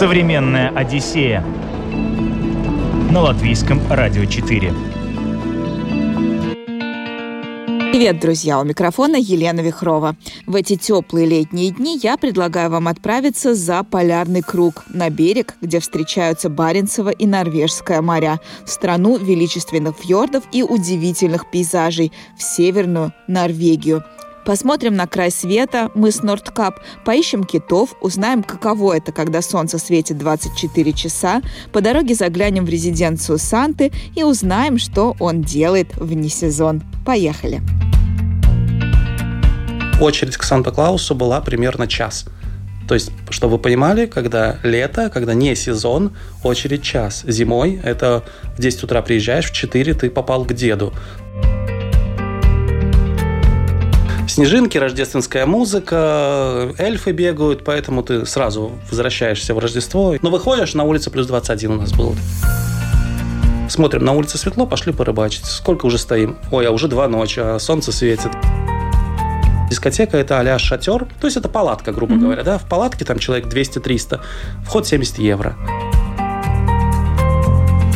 Современная Одиссея на латвийском радио 4. Привет, друзья! У микрофона Елена Вихрова. В эти теплые летние дни я предлагаю вам отправиться за Полярный круг, на берег, где встречаются Баренцево и Норвежское моря, в страну величественных фьордов и удивительных пейзажей, в Северную Норвегию. Посмотрим на край света, мы с Нордкап, поищем китов, узнаем, каково это, когда солнце светит 24 часа, по дороге заглянем в резиденцию Санты и узнаем, что он делает вне сезон. Поехали! Очередь к Санта-Клаусу была примерно час. То есть, чтобы вы понимали, когда лето, когда не сезон, очередь час. Зимой это в 10 утра приезжаешь, в 4 ты попал к деду. Снежинки, рождественская музыка, эльфы бегают, поэтому ты сразу возвращаешься в Рождество. Но выходишь, на улице плюс 21 у нас было. Смотрим, на улице светло, пошли порыбачить. Сколько уже стоим? Ой, а уже два ночи, а солнце светит. Дискотека – это а шатер, то есть это палатка, грубо mm-hmm. говоря. Да? В палатке там человек 200-300, вход 70 евро.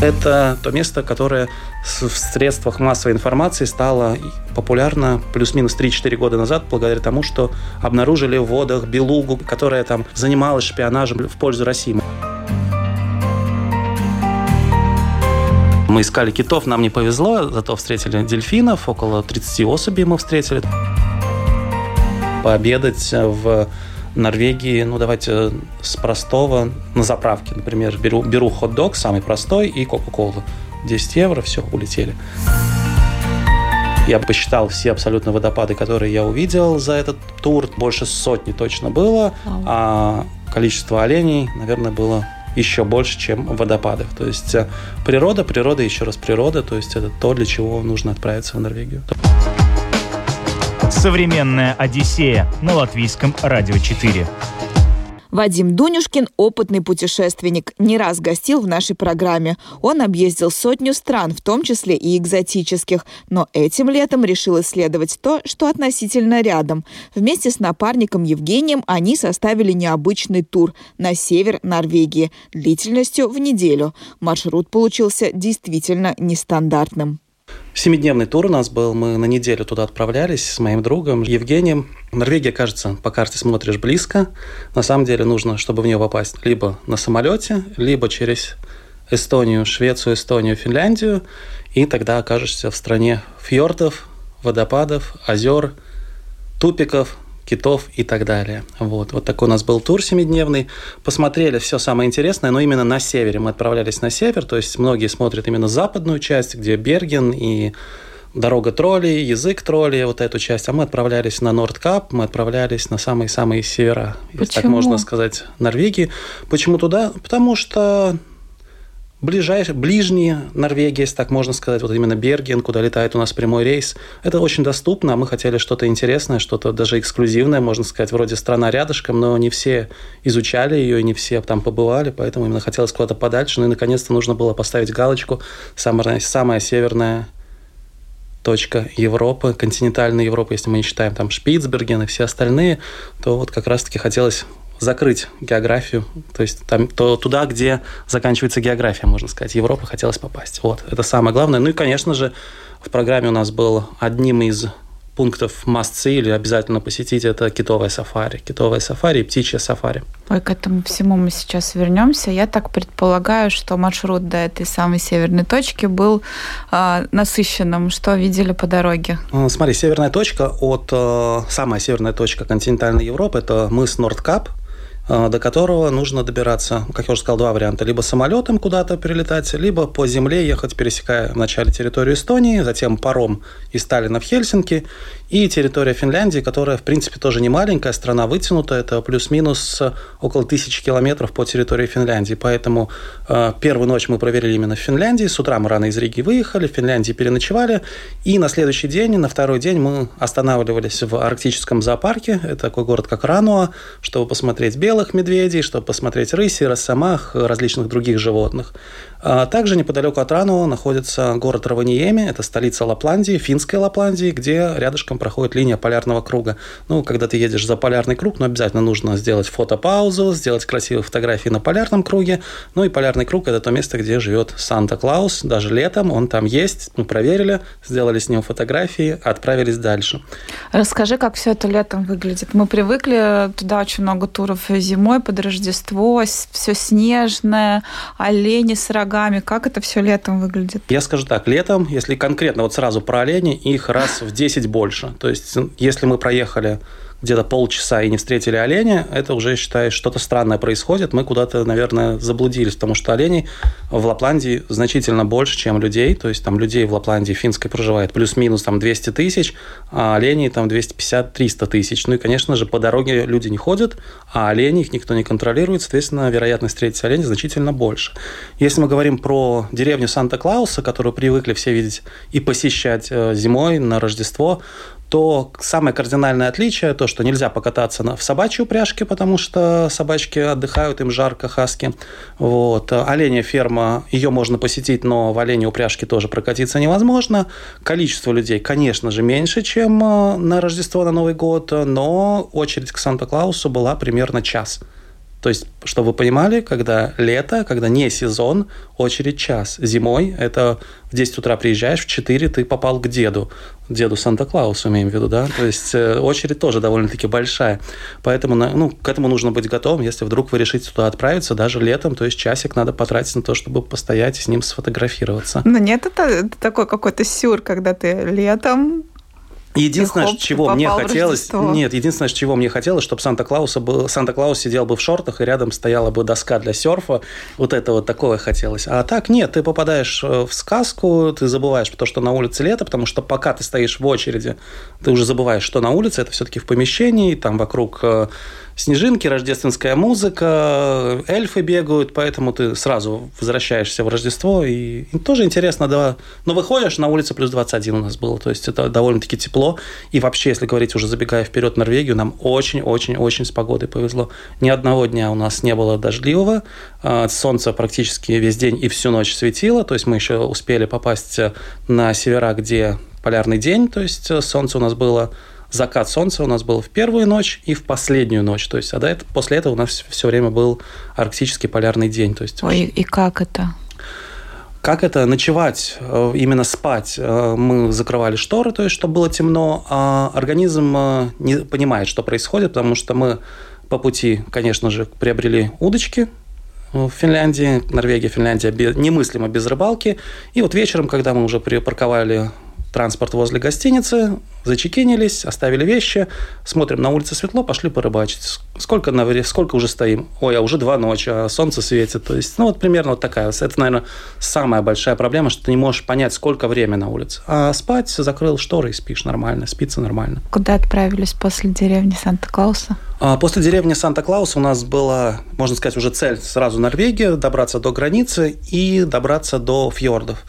Это то место, которое в средствах массовой информации стало популярно плюс-минус 3-4 года назад, благодаря тому, что обнаружили в водах белугу, которая там занималась шпионажем в пользу России. Мы искали китов, нам не повезло, зато встретили дельфинов, около 30 особей мы встретили. Пообедать в Норвегии, ну давайте с простого на заправке, например, беру, беру хот-дог, самый простой, и Кока-Колу. 10 евро, все, улетели. Я посчитал все абсолютно водопады, которые я увидел за этот тур. Больше сотни точно было. А количество оленей, наверное, было еще больше, чем в водопадах. То есть э, природа, природа, еще раз природа. То есть это то, для чего нужно отправиться в Норвегию. Современная Одиссея на латвийском радио 4. Вадим Дунюшкин – опытный путешественник, не раз гостил в нашей программе. Он объездил сотню стран, в том числе и экзотических, но этим летом решил исследовать то, что относительно рядом. Вместе с напарником Евгением они составили необычный тур на север Норвегии длительностью в неделю. Маршрут получился действительно нестандартным. Семидневный тур у нас был, мы на неделю туда отправлялись с моим другом Евгением. Норвегия, кажется, по карте смотришь близко. На самом деле нужно, чтобы в нее попасть, либо на самолете, либо через Эстонию, Швецию, Эстонию, Финляндию, и тогда окажешься в стране фьордов, водопадов, озер, тупиков, китов и так далее. Вот, вот такой у нас был тур семидневный. Посмотрели все самое интересное, но именно на севере. Мы отправлялись на север, то есть многие смотрят именно западную часть, где Берген и дорога троллей, язык троллей, вот эту часть. А мы отправлялись на Нордкап, мы отправлялись на самые-самые севера, Почему? если так можно сказать, Норвегии. Почему туда? Потому что ближайшие, ближние Норвегия, если так можно сказать, вот именно Берген, куда летает у нас прямой рейс, это очень доступно, мы хотели что-то интересное, что-то даже эксклюзивное, можно сказать, вроде страна рядышком, но не все изучали ее, и не все там побывали, поэтому именно хотелось куда-то подальше, ну и наконец-то нужно было поставить галочку, самая, самая северная точка Европы, континентальной Европы, если мы не считаем там Шпицберген и все остальные, то вот как раз-таки хотелось закрыть географию, то есть там, то, туда, где заканчивается география, можно сказать. Европа хотелось попасть. Вот, это самое главное. Ну и, конечно же, в программе у нас был одним из пунктов must или обязательно посетить это китовое сафари. Китовое сафари и птичье сафари. Ой, к этому всему мы сейчас вернемся. Я так предполагаю, что маршрут до этой самой северной точки был э, насыщенным. Что видели по дороге? Ну, смотри, северная точка от... Э, самая северная точка континентальной Европы – это мыс Нордкап – а, до которого нужно добираться, как я уже сказал, два варианта. Либо самолетом куда-то перелетать, либо по земле ехать, пересекая вначале территорию Эстонии, затем паром из Сталина в Хельсинки, и территория Финляндии, которая, в принципе, тоже не маленькая, страна вытянута, это плюс-минус около тысячи километров по территории Финляндии. Поэтому э, первую ночь мы провели именно в Финляндии. С утра мы рано из Риги выехали, в Финляндии переночевали. И на следующий день, на второй день мы останавливались в арктическом зоопарке. Это такой город, как Рануа, чтобы посмотреть белых медведей, чтобы посмотреть рыси, росомах, различных других животных. А также неподалеку от Рануа находится город Раваниеми, это столица Лапландии, финской Лапландии, где рядышком проходит линия полярного круга. Ну, когда ты едешь за полярный круг, ну, обязательно нужно сделать фотопаузу, сделать красивые фотографии на полярном круге. Ну, и полярный круг – это то место, где живет Санта-Клаус. Даже летом он там есть. Мы проверили, сделали с ним фотографии, отправились дальше. Расскажи, как все это летом выглядит. Мы привыкли, туда очень много туров зимой под Рождество, все снежное, олени с рогами. Как это все летом выглядит? Я скажу так, летом, если конкретно вот сразу про оленей, их раз в 10 больше. То есть, если мы проехали где-то полчаса и не встретили оленя, это уже, считаешь, что-то странное происходит. Мы куда-то, наверное, заблудились, потому что оленей в Лапландии значительно больше, чем людей. То есть там людей в Лапландии финской проживает плюс-минус там 200 тысяч, а оленей там 250-300 тысяч. Ну и, конечно же, по дороге люди не ходят, а оленей их никто не контролирует, соответственно, вероятность встретить оленя значительно больше. Если мы говорим про деревню Санта-Клауса, которую привыкли все видеть и посещать э, зимой на Рождество, то самое кардинальное отличие то, что нельзя покататься на, в собачьей упряжке, потому что собачки отдыхают, им жарко, хаски. Вот. Оленя ферма, ее можно посетить, но в олене упряжке тоже прокатиться невозможно. Количество людей, конечно же, меньше, чем э, на Рождество, на Новый год, но очередь к Санта-Клаусу была примерно час. То есть, чтобы вы понимали, когда лето, когда не сезон, очередь час. Зимой это в 10 утра приезжаешь, в 4 ты попал к деду. Деду Санта-Клаусу, имеем в виду, да? То есть, э, очередь тоже довольно-таки большая. Поэтому ну, к этому нужно быть готовым, если вдруг вы решите туда отправиться, даже летом, то есть часик надо потратить на то, чтобы постоять и с ним сфотографироваться. Но нет, это, это такой какой-то сюр, когда ты летом Единственное, хоп, чего мне хотелось, нет, единственное, чего мне хотелось, чтобы Санта-Клауса был, Санта-Клаус сидел бы в шортах и рядом стояла бы доска для серфа, вот это вот такое хотелось. А так нет, ты попадаешь э, в сказку, ты забываешь то, что на улице лето, потому что пока ты стоишь в очереди, ты уже забываешь, что на улице, это все-таки в помещении, там вокруг э, снежинки, рождественская музыка, эльфы бегают, поэтому ты сразу возвращаешься в Рождество. И, и тоже интересно, да. Но выходишь, на улице плюс 21 у нас было, то есть это довольно-таки тепло. И вообще, если говорить уже забегая вперед в Норвегию, нам очень-очень-очень с погодой повезло. Ни одного дня у нас не было дождливого, а, солнце практически весь день и всю ночь светило, то есть мы еще успели попасть на севера, где полярный день, то есть солнце у нас было закат солнца у нас был в первую ночь и в последнюю ночь. То есть, а до этого, после этого у нас все время был арктический полярный день. То есть, Ой, и как это? Как это ночевать, э, именно спать? Э, мы закрывали шторы, то есть, чтобы было темно, а организм э, не понимает, что происходит, потому что мы по пути, конечно же, приобрели удочки, в Финляндии, Норвегия, Финляндия немыслимо без рыбалки. И вот вечером, когда мы уже припарковали транспорт возле гостиницы, зачекинились, оставили вещи, смотрим, на улице светло, пошли порыбачить. Сколько, на, сколько уже стоим? Ой, а уже два ночи, а солнце светит. То есть, ну, вот примерно вот такая. Это, наверное, самая большая проблема, что ты не можешь понять, сколько времени на улице. А спать, закрыл шторы и спишь нормально, спится нормально. Куда отправились после деревни Санта-Клауса? А после деревни Санта-Клауса у нас была, можно сказать, уже цель сразу Норвегия, добраться до границы и добраться до фьордов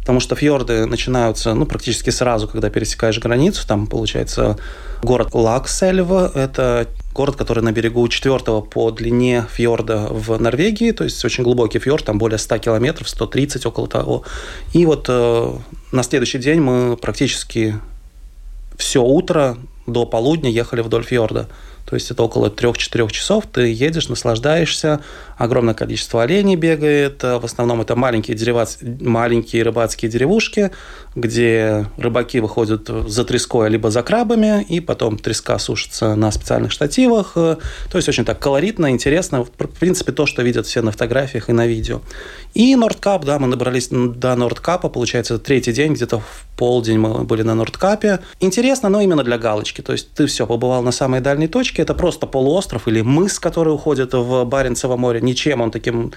потому что фьорды начинаются ну, практически сразу, когда пересекаешь границу. Там, получается, город Лаксельва – это город, который на берегу четвертого по длине фьорда в Норвегии, то есть очень глубокий фьорд, там более 100 километров, 130 около того. И вот э, на следующий день мы практически все утро до полудня ехали вдоль фьорда. То есть это около 3-4 часов, ты едешь, наслаждаешься, огромное количество оленей бегает, в основном это маленькие, деревац... маленькие рыбацкие деревушки, где рыбаки выходят за треской либо за крабами, и потом треска сушится на специальных штативах. То есть очень так колоритно, интересно. В принципе, то, что видят все на фотографиях и на видео. И Нордкап, да, мы набрались до Нордкапа, получается, третий день, где-то в полдень мы были на Нордкапе. Интересно, но именно для галочки. То есть ты все, побывал на самой дальней точке, это просто полуостров или мыс, который уходит в Баренцево море. Ничем он таким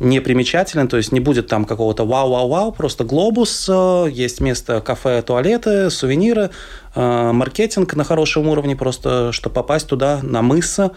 не примечателен, то есть не будет там какого-то вау-вау-вау, просто глобус, э, есть место кафе, туалеты, сувениры, э, маркетинг на хорошем уровне, просто чтобы попасть туда, на мыс, э,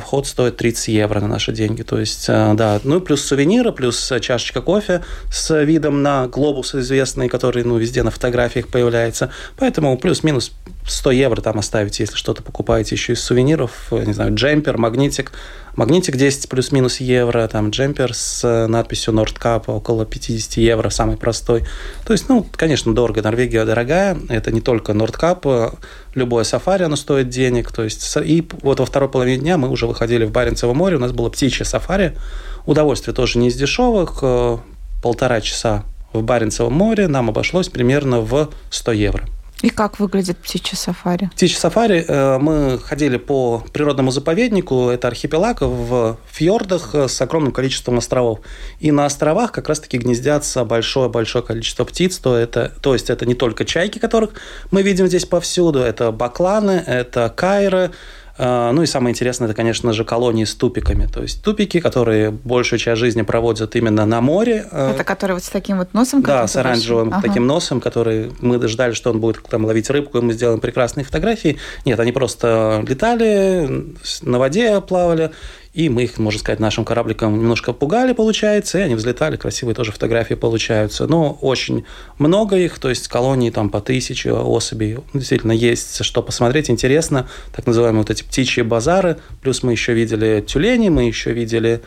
вход стоит 30 евро на наши деньги. То есть, да, ну и плюс сувениры, плюс чашечка кофе с видом на глобус известный, который, ну, везде на фотографиях появляется. Поэтому плюс-минус 100 евро там оставите, если что-то покупаете еще из сувениров, не знаю, джемпер, магнитик, Магнитик 10 плюс-минус евро, там джемпер с э, надписью Nordcap около 50 евро, самый простой. То есть, ну, конечно, дорого. Норвегия дорогая. Это не только Nordcap, любое сафари, оно стоит денег. То есть, и вот во второй половине дня мы уже выходили в Баренцево море, у нас было птичье сафари. Удовольствие тоже не из дешевых. Э, полтора часа в Баренцевом море нам обошлось примерно в 100 евро. И как выглядит птичье сафари? Птичье сафари э, мы ходили по природному заповеднику. Это архипелаг в фьордах с огромным количеством островов. И на островах как раз-таки гнездятся большое-большое количество птиц. То, это, то есть это не только чайки, которых мы видим здесь повсюду. Это бакланы, это кайры, ну и самое интересное, это, конечно же, колонии с тупиками. То есть тупики, которые большую часть жизни проводят именно на море. А, это которые вот с таким вот носом? Да, с оранжевым ага. таким носом, который мы ждали, что он будет там ловить рыбку, и мы сделаем прекрасные фотографии. Нет, они просто летали, на воде плавали, и мы их, можно сказать, нашим корабликом немножко пугали, получается, и они взлетали, красивые тоже фотографии получаются. Но очень много их, то есть колонии там по тысяче особей. Действительно, есть что посмотреть, интересно. Так называемые вот эти птичьи базары. Плюс мы еще видели тюлени, мы еще видели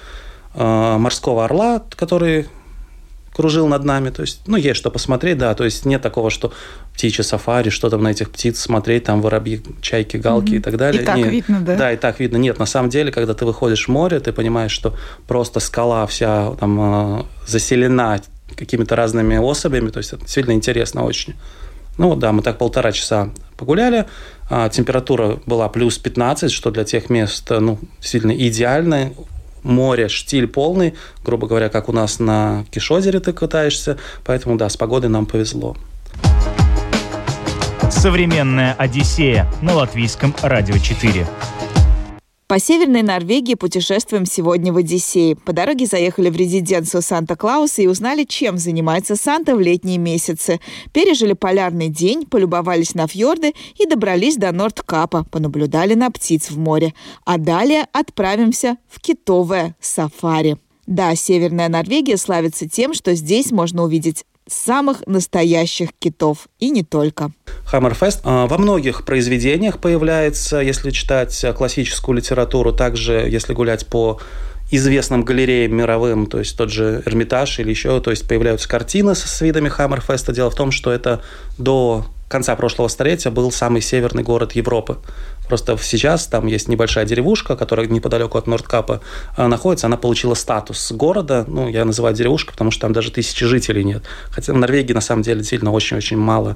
э, морского орла, который кружил над нами. То есть, ну, есть что посмотреть, да. То есть нет такого, что птичье сафари, что там на этих птиц смотреть, там воробьи, чайки, галки mm-hmm. и так далее. И так нет. видно, да? Да, и так видно. Нет, на самом деле, когда ты выходишь в море, ты понимаешь, что просто скала вся там э, заселена какими-то разными особями. То есть это действительно интересно очень. Ну да, мы так полтора часа погуляли. А, температура была плюс 15, что для тех мест ну, действительно идеально море, штиль полный, грубо говоря, как у нас на Кишозере ты катаешься. Поэтому, да, с погодой нам повезло. Современная Одиссея на латвийском радио 4. По Северной Норвегии путешествуем сегодня в Одиссее. По дороге заехали в резиденцию Санта-Клауса и узнали, чем занимается Санта в летние месяцы. Пережили полярный день, полюбовались на фьорды и добрались до Нордкапа, понаблюдали на птиц в море. А далее отправимся в китовое сафари. Да, Северная Норвегия славится тем, что здесь можно увидеть самых настоящих китов, и не только. Хаммерфест во многих произведениях появляется, если читать классическую литературу, также если гулять по известным галереям мировым, то есть тот же Эрмитаж или еще, то есть появляются картины с видами Хаммерфеста. Дело в том, что это до конца прошлого столетия был самый северный город Европы. Просто сейчас там есть небольшая деревушка, которая неподалеку от Нордкапа а, находится. Она получила статус города. Ну, я называю деревушкой, потому что там даже тысячи жителей нет. Хотя в Норвегии на самом деле действительно очень-очень мало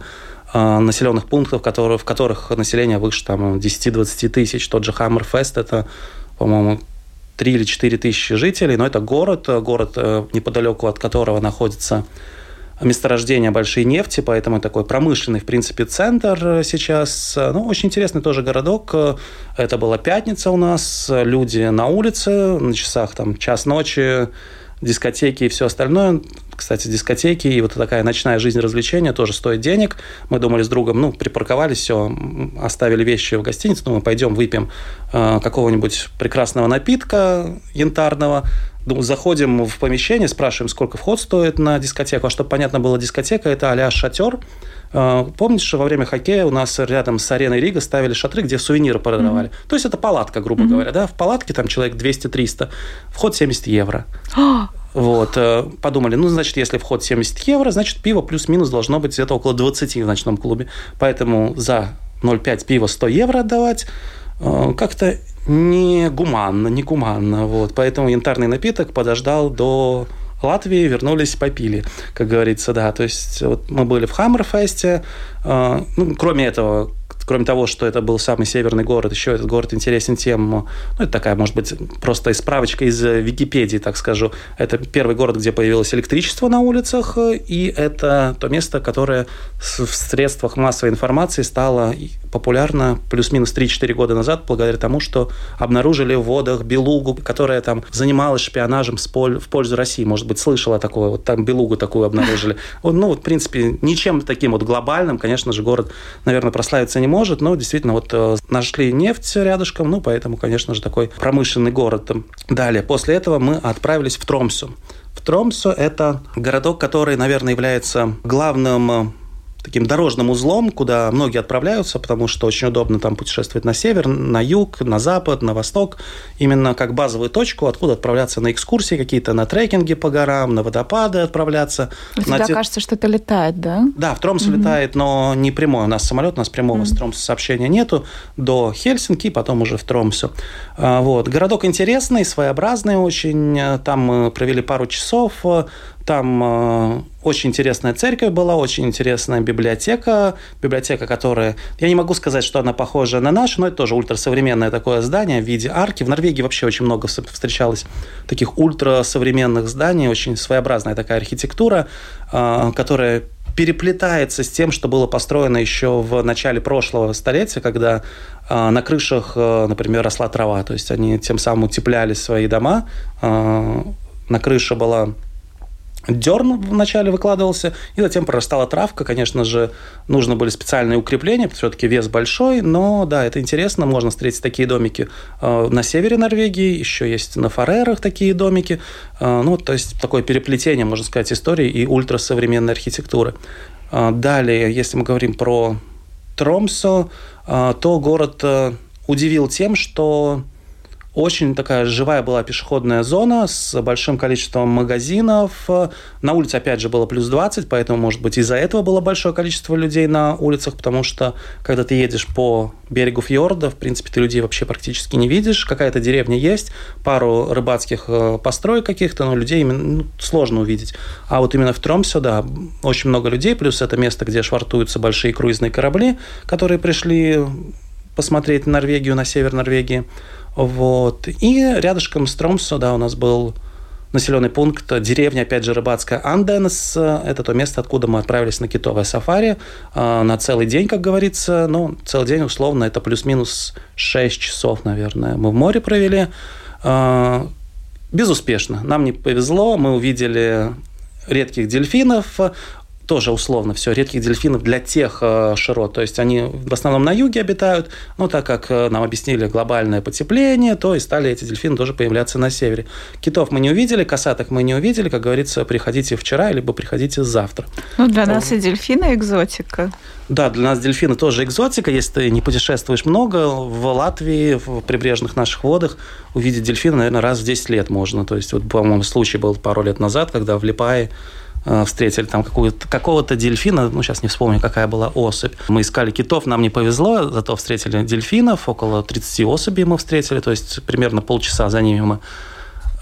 а, населенных пунктов, которые, в которых население выше там, 10-20 тысяч. Тот же Хаммерфест – это, по-моему, 3 или 4 тысячи жителей, но это город, город э, неподалеку от которого находится месторождения большой нефти, поэтому такой промышленный, в принципе, центр сейчас. Ну, очень интересный тоже городок. Это была пятница у нас, люди на улице, на часах там час ночи, дискотеки и все остальное. Кстати, дискотеки и вот такая ночная жизнь развлечения тоже стоит денег. Мы думали с другом, ну, припарковались, все, оставили вещи в гостинице, думаю, пойдем выпьем э, какого-нибудь прекрасного напитка янтарного, заходим в помещение, спрашиваем, сколько вход стоит на дискотеку. А чтобы понятно было, дискотека – это а шатер. Помнишь, что во время хоккея у нас рядом с ареной Рига ставили шатры, где сувениры продавали? Mm-hmm. То есть это палатка, грубо mm-hmm. говоря. Да? В палатке там человек 200-300, вход 70 евро. Вот, э, подумали, ну, значит, если вход 70 евро, значит, пиво плюс-минус должно быть где-то около 20 в ночном клубе. Поэтому за 0,5 пива 100 евро отдавать э, как-то не гуманно, не гуманно. Вот. Поэтому янтарный напиток подождал до Латвии, вернулись, попили, как говорится, да. То есть вот мы были в Хаммерфесте. Э, ну, кроме этого, кроме того, что это был самый северный город, еще этот город интересен тем, ну, это такая, может быть, просто справочка из Википедии, так скажу. Это первый город, где появилось электричество на улицах, и это то место, которое в средствах массовой информации стало популярна плюс-минус 3-4 года назад, благодаря тому, что обнаружили в водах белугу, которая там занималась шпионажем в пользу России. Может быть, слышала такое, вот там белугу такую обнаружили. Ну, в принципе, ничем таким вот глобальным, конечно же, город, наверное, прославиться не может, но действительно вот э, нашли нефть рядышком, ну, поэтому, конечно же, такой промышленный город. Далее, после этого мы отправились в Тромсу. В Тромсу это городок, который, наверное, является главным таким дорожным узлом, куда многие отправляются, потому что очень удобно там путешествовать на север, на юг, на запад, на восток, именно как базовую точку, откуда отправляться на экскурсии какие-то, на трекинги по горам, на водопады отправляться. У тебя те... кажется, что это летает, да? Да, в Тромсу угу. летает, но не прямой. У нас самолет, у нас прямого угу. с Тромсу сообщения нету до Хельсинки, потом уже в Тромсу. А, вот. Городок интересный, своеобразный очень. Там мы провели пару часов. Там э, очень интересная церковь была, очень интересная библиотека. Библиотека, которая... Я не могу сказать, что она похожа на нашу, но это тоже ультрасовременное такое здание в виде арки. В Норвегии вообще очень много встречалось таких ультрасовременных зданий, очень своеобразная такая архитектура, э, которая переплетается с тем, что было построено еще в начале прошлого столетия, когда э, на крышах, например, росла трава. То есть они тем самым утепляли свои дома. На крыше была дерн вначале выкладывался, и затем прорастала травка. Конечно же, нужно были специальные укрепления, все-таки вес большой, но да, это интересно. Можно встретить такие домики э, на севере Норвегии, еще есть на Фарерах такие домики. Э, ну, то есть такое переплетение, можно сказать, истории и ультрасовременной архитектуры. Э, далее, если мы говорим про Тромсо, то город удивил тем, что очень такая живая была пешеходная зона с большим количеством магазинов. На улице, опять же, было плюс 20, поэтому, может быть, из-за этого было большое количество людей на улицах, потому что, когда ты едешь по берегу фьорда, в принципе, ты людей вообще практически не видишь. Какая-то деревня есть, пару рыбацких э, построек каких-то, но людей именно ну, сложно увидеть. А вот именно в Тромсе, да, очень много людей, плюс это место, где швартуются большие круизные корабли, которые пришли посмотреть Норвегию, на север Норвегии. Вот. И рядышком с Тромсо, да, у нас был населенный пункт, деревня, опять же, рыбацкая Анденс. Это то место, откуда мы отправились на китовое сафари а, на целый день, как говорится. Ну, целый день, условно, это плюс-минус 6 часов, наверное, мы в море провели. А, безуспешно. Нам не повезло, мы увидели редких дельфинов, тоже условно все, редких дельфинов для тех э, широт. То есть они в основном на юге обитают, но так как э, нам объяснили глобальное потепление, то и стали эти дельфины тоже появляться на севере. Китов мы не увидели, косаток мы не увидели. Как говорится, приходите вчера, либо приходите завтра. Ну, для нас и дельфины экзотика. Да, для нас дельфины тоже экзотика. Если ты не путешествуешь много, в Латвии, в прибрежных наших водах увидеть дельфина, наверное, раз в 10 лет можно. То есть, вот, по-моему, случай был пару лет назад, когда в Липае встретили там какого-то дельфина, ну, сейчас не вспомню, какая была особь. Мы искали китов, нам не повезло, зато встретили дельфинов, около 30 особей мы встретили, то есть примерно полчаса за ними мы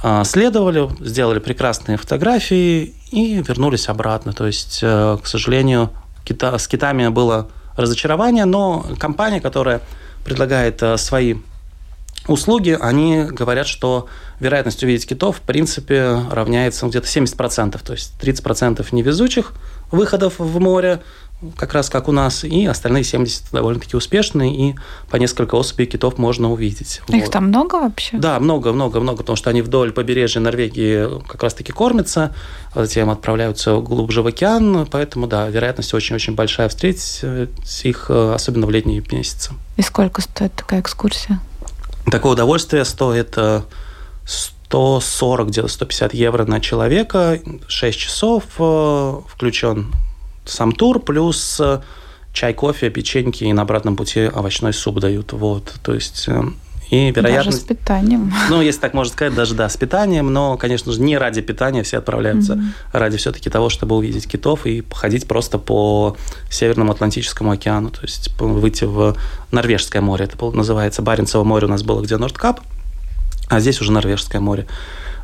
э, следовали, сделали прекрасные фотографии и вернулись обратно. То есть, э, к сожалению, кита, с китами было разочарование, но компания, которая предлагает свои услуги, они говорят, что вероятность увидеть китов, в принципе, равняется где-то 70%. То есть 30% невезучих выходов в море, как раз как у нас, и остальные 70 довольно-таки успешные, и по несколько особей китов можно увидеть. Их вот. там много вообще? Да, много, много, много, потому что они вдоль побережья Норвегии как раз-таки кормятся, а затем отправляются глубже в океан, поэтому, да, вероятность очень-очень большая встретить их, э, особенно в летние месяцы. И сколько стоит такая экскурсия? Такое удовольствие стоит 140, где-то 150 евро на человека, 6 часов, э, включен сам тур, плюс э, чай, кофе, печеньки и на обратном пути овощной суп дают. Вот, то есть э, и вероятно... Даже с питанием. Ну, если так можно сказать, даже да, с питанием, но, конечно же, не ради питания все отправляются, mm-hmm. ради все-таки того, чтобы увидеть китов и походить просто по Северному Атлантическому океану, то есть выйти в Норвежское море. Это называется Баренцево море у нас было, где Нордкап, а здесь уже Норвежское море.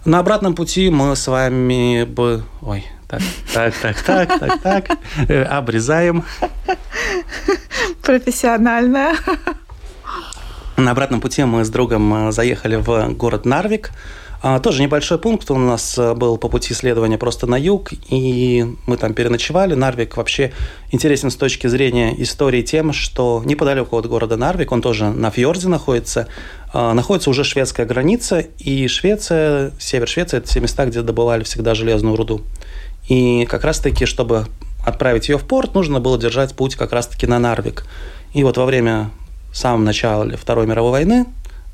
На обратном пути мы с вами бы... Ой, так, так, так, так, так, так. Э, обрезаем. Профессиональная. На обратном пути мы с другом э, заехали в город Нарвик. А, тоже небольшой пункт у нас э, был по пути исследования просто на юг, и мы там переночевали. Нарвик вообще интересен с точки зрения истории тем, что неподалеку от города Нарвик, он тоже на фьорде находится, а, находится уже шведская граница, и Швеция, север Швеции – это те места, где добывали всегда железную руду. И как раз-таки, чтобы отправить ее в порт, нужно было держать путь как раз-таки на Нарвик. И вот во время самого начала Второй мировой войны.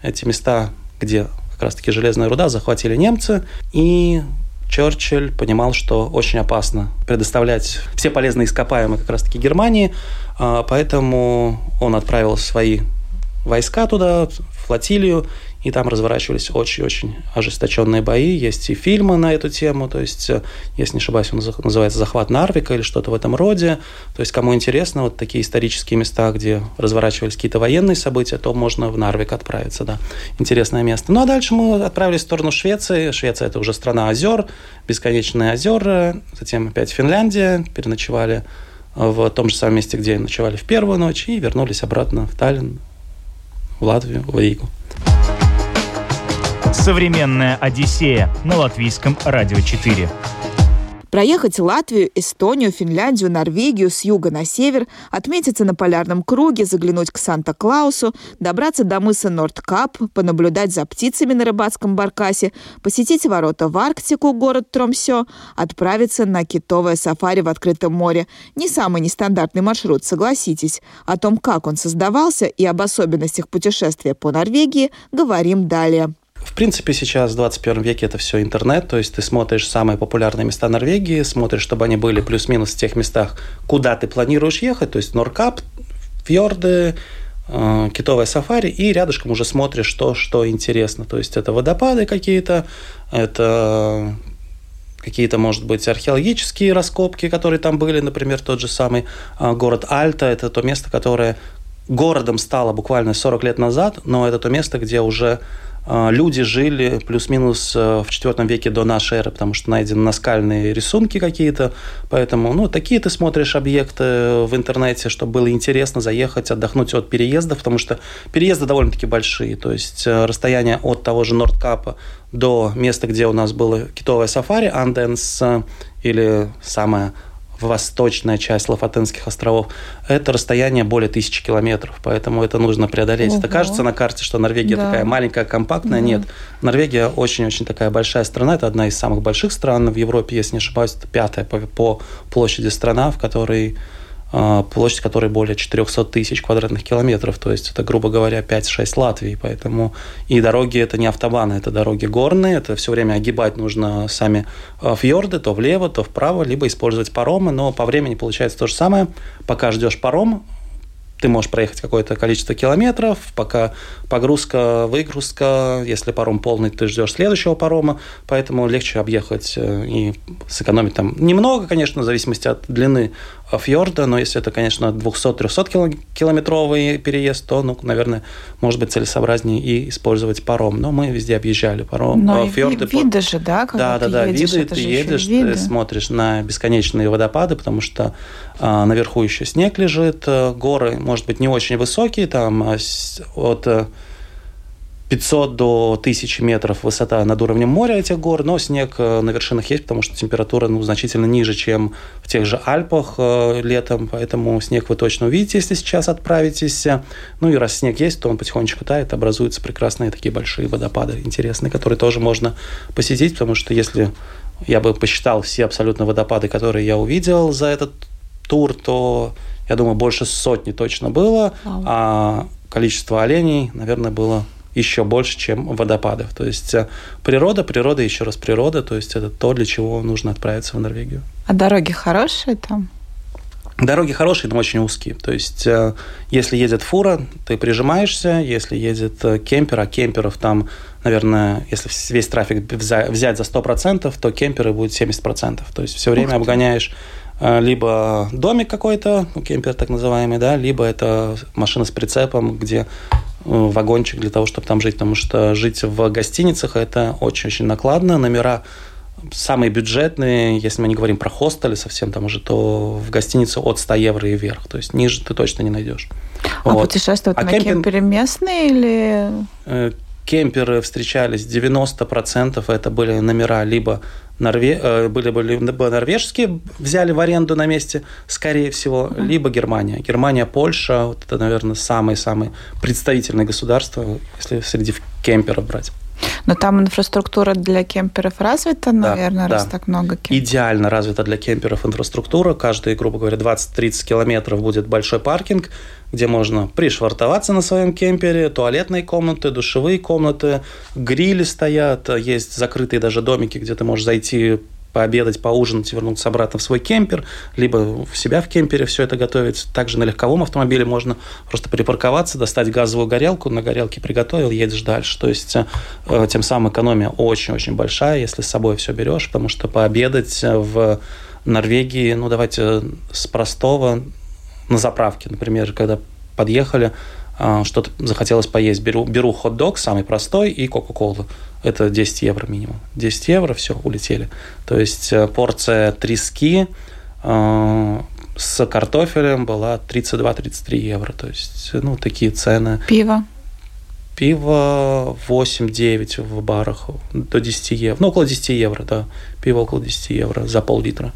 Эти места, где как раз-таки железная руда, захватили немцы, и Черчилль понимал, что очень опасно предоставлять все полезные ископаемые как раз-таки Германии, а, поэтому он отправил свои войска туда, флотилию, и там разворачивались очень-очень ожесточенные бои. Есть и фильмы на эту тему, то есть, э, если не ошибаюсь, он называется «Захват Нарвика» или что-то в этом роде. То есть, кому интересно, вот такие исторические места, где разворачивались какие-то военные события, то можно в Нарвик отправиться, да. Интересное место. Ну, а дальше мы отправились в сторону Швеции. Швеция – это уже страна озер, бесконечные озера. Затем опять Финляндия, переночевали в том же самом месте, где ночевали в первую ночь, и вернулись обратно в Таллин, в Латвию, в Ригу. Современная Одиссея на латвийском радио 4. Проехать Латвию, Эстонию, Финляндию, Норвегию с юга на север, отметиться на полярном круге, заглянуть к Санта-Клаусу, добраться до мыса Нордкап, понаблюдать за птицами на рыбацком баркасе, посетить ворота в Арктику, город Тромсё, отправиться на китовое сафари в открытом море. Не самый нестандартный маршрут, согласитесь. О том, как он создавался и об особенностях путешествия по Норвегии, говорим далее. В принципе, сейчас в 21 веке это все интернет, то есть ты смотришь самые популярные места Норвегии, смотришь, чтобы они были плюс-минус в тех местах, куда ты планируешь ехать, то есть Норкап, фьорды, э, китовое сафари, и рядышком уже смотришь то, что интересно. То есть это водопады какие-то, это какие-то, может быть, археологические раскопки, которые там были, например, тот же самый э, город Альта, это то место, которое городом стало буквально 40 лет назад, но это то место, где уже люди жили плюс-минус э, в IV веке до нашей эры, потому что найдены наскальные рисунки какие-то. Поэтому, ну, такие ты смотришь объекты в интернете, чтобы было интересно заехать, отдохнуть от переезда, потому что переезды довольно-таки большие. То есть э, расстояние от того же Нордкапа до места, где у нас было китовое сафари, Анденс, э, или самое восточная часть Лафатенских островов, это расстояние более тысячи километров, поэтому это нужно преодолеть. Ого. Это кажется на карте, что Норвегия да. такая маленькая, компактная. Да. Нет, Норвегия очень-очень такая большая страна, это одна из самых больших стран в Европе, если не ошибаюсь, это пятая по, по площади страна, в которой площадь которой более 400 тысяч квадратных километров, то есть это, грубо говоря, 5-6 Латвий, поэтому и дороги это не автобаны, это дороги горные, это все время огибать нужно сами а, фьорды, то влево, то вправо, либо использовать паромы, но по времени получается то же самое, пока ждешь паром, ты можешь проехать какое-то количество километров, пока погрузка, выгрузка, если паром полный, ты ждешь следующего парома, поэтому легче объехать э, и сэкономить там немного, конечно, в зависимости от длины фьорда, но если это, конечно, 200-300 километровый переезд, то, ну, наверное, может быть целесообразнее и использовать паром. Но мы везде объезжали паром. Но фьорды. виды же, да? да, да, да, едешь, виды, ты едешь, виды. ты смотришь на бесконечные водопады, потому что а, наверху еще снег лежит, э, горы, может быть, не очень высокие, там а, от э, 500 до 1000 метров высота над уровнем моря этих гор, но снег э, на вершинах есть, потому что температура ну, значительно ниже, чем в тех же Альпах э, летом, поэтому снег вы точно увидите, если сейчас отправитесь. Ну и раз снег есть, то он потихонечку тает, образуются прекрасные такие большие водопады интересные, которые тоже можно посетить, потому что если я бы посчитал все абсолютно водопады, которые я увидел за этот тур, то я думаю, больше сотни точно было, а количество оленей, наверное, было еще больше, чем водопадов. То есть э, природа, природа, еще раз природа, то есть это то, для чего нужно отправиться в Норвегию. А дороги хорошие там? Дороги хорошие, но очень узкие. То есть, э, если едет фура, ты прижимаешься, если едет э, кемпер, а кемперов там, наверное, если весь трафик взять за 100%, то кемперы будет 70%. То есть, все время обгоняешь либо домик какой-то, ну, кемпер так называемый, да, либо это машина с прицепом, где вагончик для того, чтобы там жить, потому что жить в гостиницах это очень-очень накладно. Номера самые бюджетные, если мы не говорим про хостели совсем там уже, то в гостинице от 100 евро и вверх. То есть ниже ты точно не найдешь. А вот. путешествуют а на кемпинг... кемпере местные или... Кемперы встречались 90% это были номера либо Норве... Э, были, были либо норвежские, взяли в аренду на месте, скорее всего, либо Германия. Германия, Польша, вот это, наверное, самые-самые представительные государства, если среди кемперов брать. Но там инфраструктура для кемперов развита, наверное, да, раз да. так много кемперов. Идеально развита для кемперов инфраструктура. Каждые, грубо говоря, 20-30 километров будет большой паркинг, где можно пришвартоваться на своем кемпере, туалетные комнаты, душевые комнаты, грили стоят, есть закрытые даже домики, где ты можешь зайти пообедать, поужинать и вернуться обратно в свой кемпер, либо в себя в кемпере все это готовить. Также на легковом автомобиле можно просто припарковаться, достать газовую горелку, на горелке приготовил, едешь дальше. То есть э, тем самым экономия очень-очень большая, если с собой все берешь, потому что пообедать в Норвегии, ну давайте с простого на заправке, например, когда подъехали, что-то захотелось поесть, беру, беру хот-дог, самый простой, и Кока-Колу это 10 евро минимум. 10 евро, все, улетели. То есть э, порция трески э, с картофелем была 32-33 евро. То есть, ну, такие цены. Пиво? Пиво 8-9 в барах, до 10 евро. Ну, около 10 евро, да. Пиво около 10 евро за пол-литра.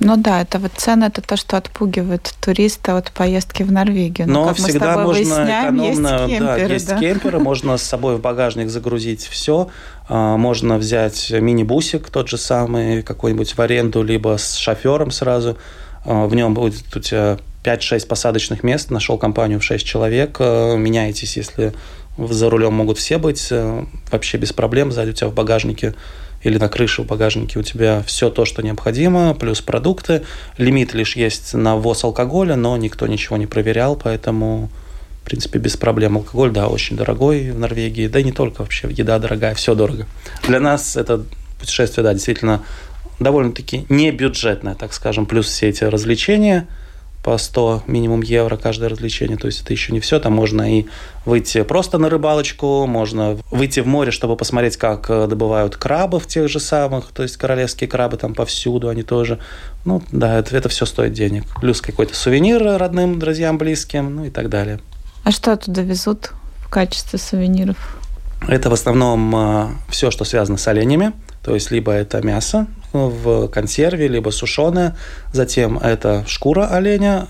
Ну да, это вот цены, это то, что отпугивает туриста от поездки в Норвегию. Но как всегда можно экономно, есть кемперы, да, есть да? кемперы, можно с собой в багажник загрузить все, а, можно взять мини-бусик тот же самый, какой-нибудь в аренду, либо с шофером сразу. А, в нем будет у тебя 5-6 посадочных мест, нашел компанию в 6 человек, а, меняетесь, если за рулем могут все быть, вообще без проблем, сзади у тебя в багажнике или на крыше в багажнике у тебя все то, что необходимо, плюс продукты. Лимит лишь есть на ввоз алкоголя, но никто ничего не проверял, поэтому, в принципе, без проблем. Алкоголь, да, очень дорогой в Норвегии, да и не только вообще, еда дорогая, все дорого. Для нас это путешествие, да, действительно довольно-таки не бюджетное, так скажем, плюс все эти развлечения – по 100 минимум евро каждое развлечение. То есть это еще не все. Там можно и выйти просто на рыбалочку, можно выйти в море, чтобы посмотреть, как э, добывают крабов тех же самых. То есть королевские крабы там повсюду, они тоже. Ну да, это, это все стоит денег. Плюс какой-то сувенир родным, друзьям, близким, ну и так далее. А что оттуда везут в качестве сувениров? Это в основном э, все, что связано с оленями. То есть либо это мясо в консерве, либо сушеное. Затем это шкура оленя,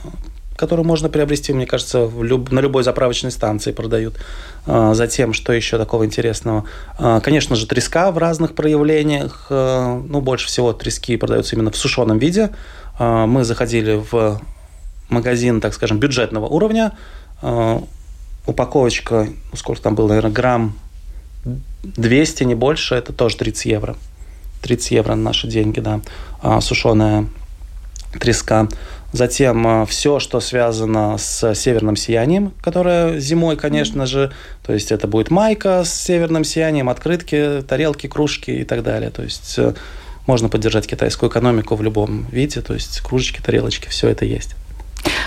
которую можно приобрести, мне кажется, в люб... на любой заправочной станции продают. А, затем, что еще такого интересного? А, конечно же, треска в разных проявлениях. А, ну, больше всего трески продаются именно в сушеном виде. Мы заходили в магазин, так скажем, бюджетного уровня. Упаковочка, ну, сколько там было, наверное, грамм 200, не больше, это тоже 30 евро. 30 евро на наши деньги, да. А, сушеная треска. Затем а, все, что связано с северным сиянием, которое зимой, конечно же, то есть это будет майка с северным сиянием, открытки, тарелки, кружки и так далее. То есть э, можно поддержать китайскую экономику в любом виде, то есть кружечки, тарелочки, все это есть.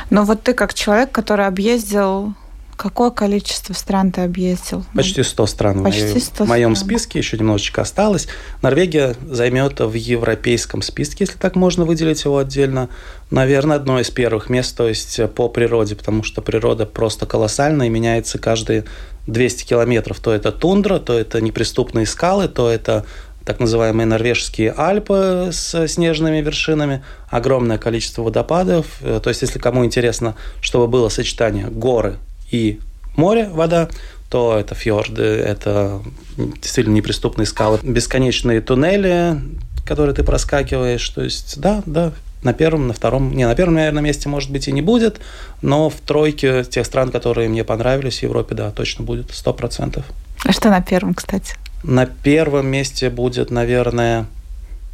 Но вот ты как человек, который объездил Какое количество стран ты объездил? Почти 100 стран Почти 100 в моем стран. списке, еще немножечко осталось. Норвегия займет в европейском списке, если так можно выделить его отдельно, наверное, одно из первых мест, то есть по природе, потому что природа просто колоссальная и меняется каждые 200 километров. То это тундра, то это неприступные скалы, то это так называемые норвежские Альпы с снежными вершинами, огромное количество водопадов. То есть, если кому интересно, чтобы было сочетание горы и море, вода, то это фьорды, это действительно неприступные скалы, бесконечные туннели, которые ты проскакиваешь. То есть, да, да, на первом, на втором, не, на первом, наверное, месте, может быть, и не будет, но в тройке тех стран, которые мне понравились в Европе, да, точно будет, сто процентов. А что на первом, кстати? На первом месте будет, наверное,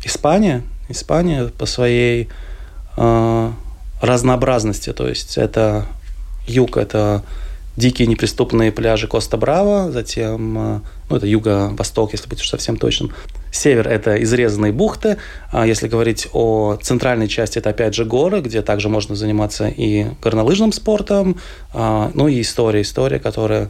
Испания. Испания по своей э, разнообразности, то есть это юг, это дикие неприступные пляжи Коста-Браво, затем, э, ну, это юго-восток, если быть уж совсем точным. Север – это изрезанные бухты. А если говорить о центральной части, это опять же горы, где также можно заниматься и горнолыжным спортом, а, ну и история, история, которая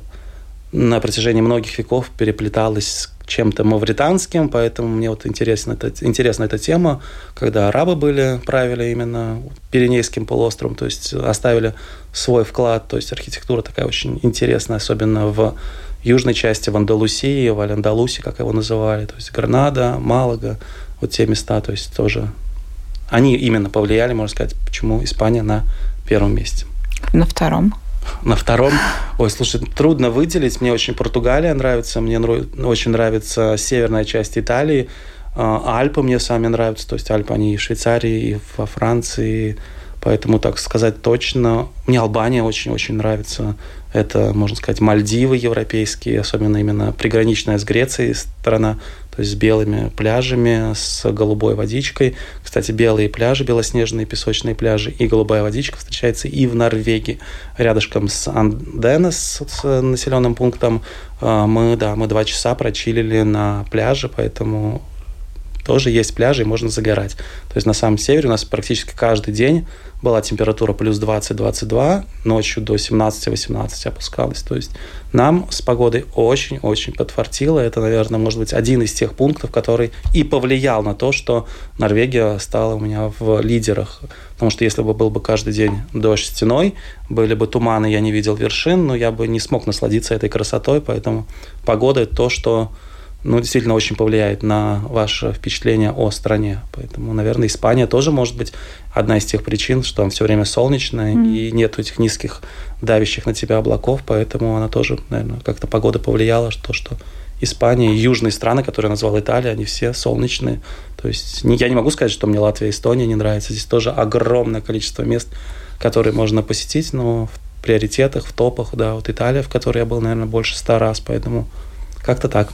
на протяжении многих веков переплеталась с чем-то мавританским, поэтому мне вот интересна, это, интересна эта тема, когда арабы были, правили именно Пиренейским полуостровом, то есть оставили свой вклад, то есть архитектура такая очень интересная, особенно в южной части, в Андалусии, в Аль-Андалусе, как его называли, то есть Гранада, Малага, вот те места, то есть тоже они именно повлияли, можно сказать, почему Испания на первом месте. На втором? На втором, ой, слушай, трудно выделить. Мне очень Португалия нравится, мне очень нравится северная часть Италии. А, Альпы мне сами нравятся, то есть Альпы, они и в Швейцарии, и во Франции, поэтому так сказать точно. Мне Албания очень-очень нравится. Это, можно сказать, Мальдивы европейские, особенно именно приграничная с Грецией страна, то есть с белыми пляжами, с голубой водичкой. Кстати, белые пляжи, белоснежные песочные пляжи и голубая водичка встречается и в Норвегии. Рядышком с Анденес, с населенным пунктом, а, мы, да, мы два часа прочилили на пляже, поэтому тоже есть пляжи и можно загорать. То есть на самом севере у нас практически каждый день была температура плюс 20-22, ночью до 17-18 опускалась. То есть нам с погодой очень-очень подфартило. Это, наверное, может быть один из тех пунктов, который и повлиял на то, что Норвегия стала у меня в лидерах. Потому что если бы был бы каждый день дождь стеной, были бы туманы, я не видел вершин, но я бы не смог насладиться этой красотой. Поэтому погода – это то, что ну, действительно очень повлияет на ваше впечатление о стране. Поэтому, наверное, Испания тоже может быть одна из тех причин, что там все время солнечная mm. и нет этих низких давящих на тебя облаков, поэтому она тоже, наверное, как-то погода повлияла, что, что Испания и южные страны, которые я назвал Италия, они все солнечные. То есть я не могу сказать, что мне Латвия и Эстония не нравятся. Здесь тоже огромное количество мест, которые можно посетить, но в приоритетах, в топах, да, вот Италия, в которой я был, наверное, больше ста раз, поэтому как-то так.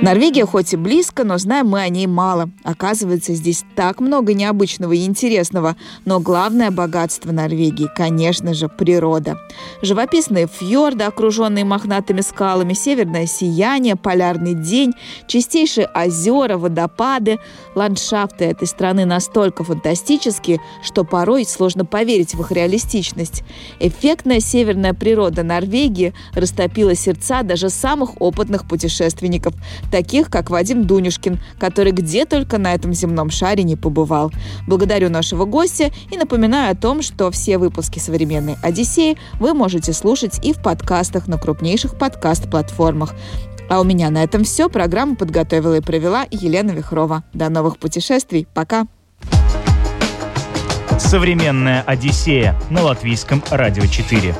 Норвегия хоть и близко, но знаем мы о ней мало. Оказывается, здесь так много необычного и интересного. Но главное богатство Норвегии, конечно же, природа. Живописные фьорды, окруженные мохнатыми скалами, северное сияние, полярный день, чистейшие озера, водопады. Ландшафты этой страны настолько фантастические, что порой сложно поверить в их реалистичность. Эффектная северная природа Норвегии растопила сердца даже самых опытных путешественников – таких как Вадим Дунюшкин, который где только на этом земном шаре не побывал. Благодарю нашего гостя и напоминаю о том, что все выпуски «Современной Одиссеи» вы можете слушать и в подкастах на крупнейших подкаст-платформах. А у меня на этом все. Программу подготовила и провела Елена Вихрова. До новых путешествий. Пока. «Современная Одиссея» на Латвийском радио 4.